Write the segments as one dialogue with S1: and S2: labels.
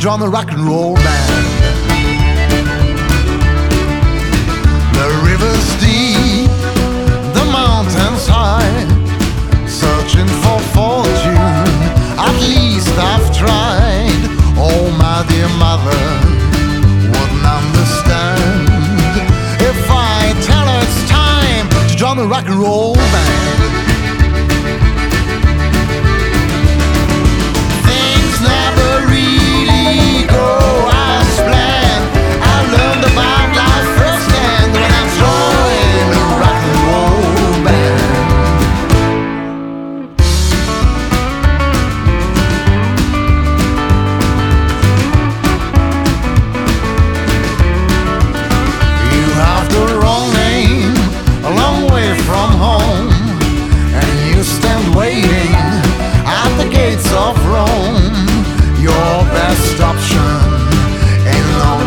S1: drummer, rock and roll man. The river's deep, the mountains high, searching for fortune. At least I've tried. Oh, my dear mother wouldn't understand if I tell it's time to join the rock and roll band. adoption in long.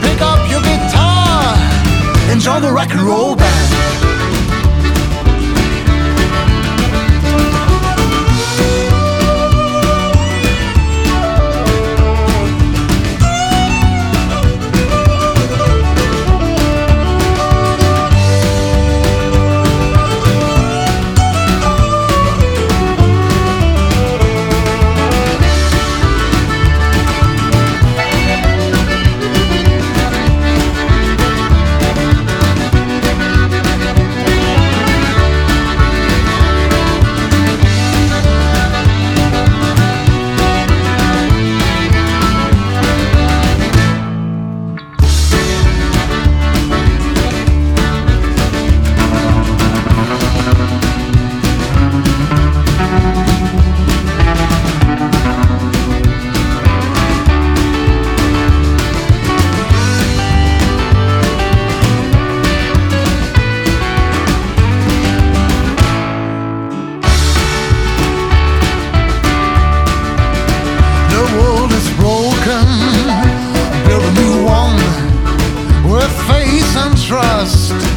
S1: Pick up your guitar, and join the rock and roll band. and trust.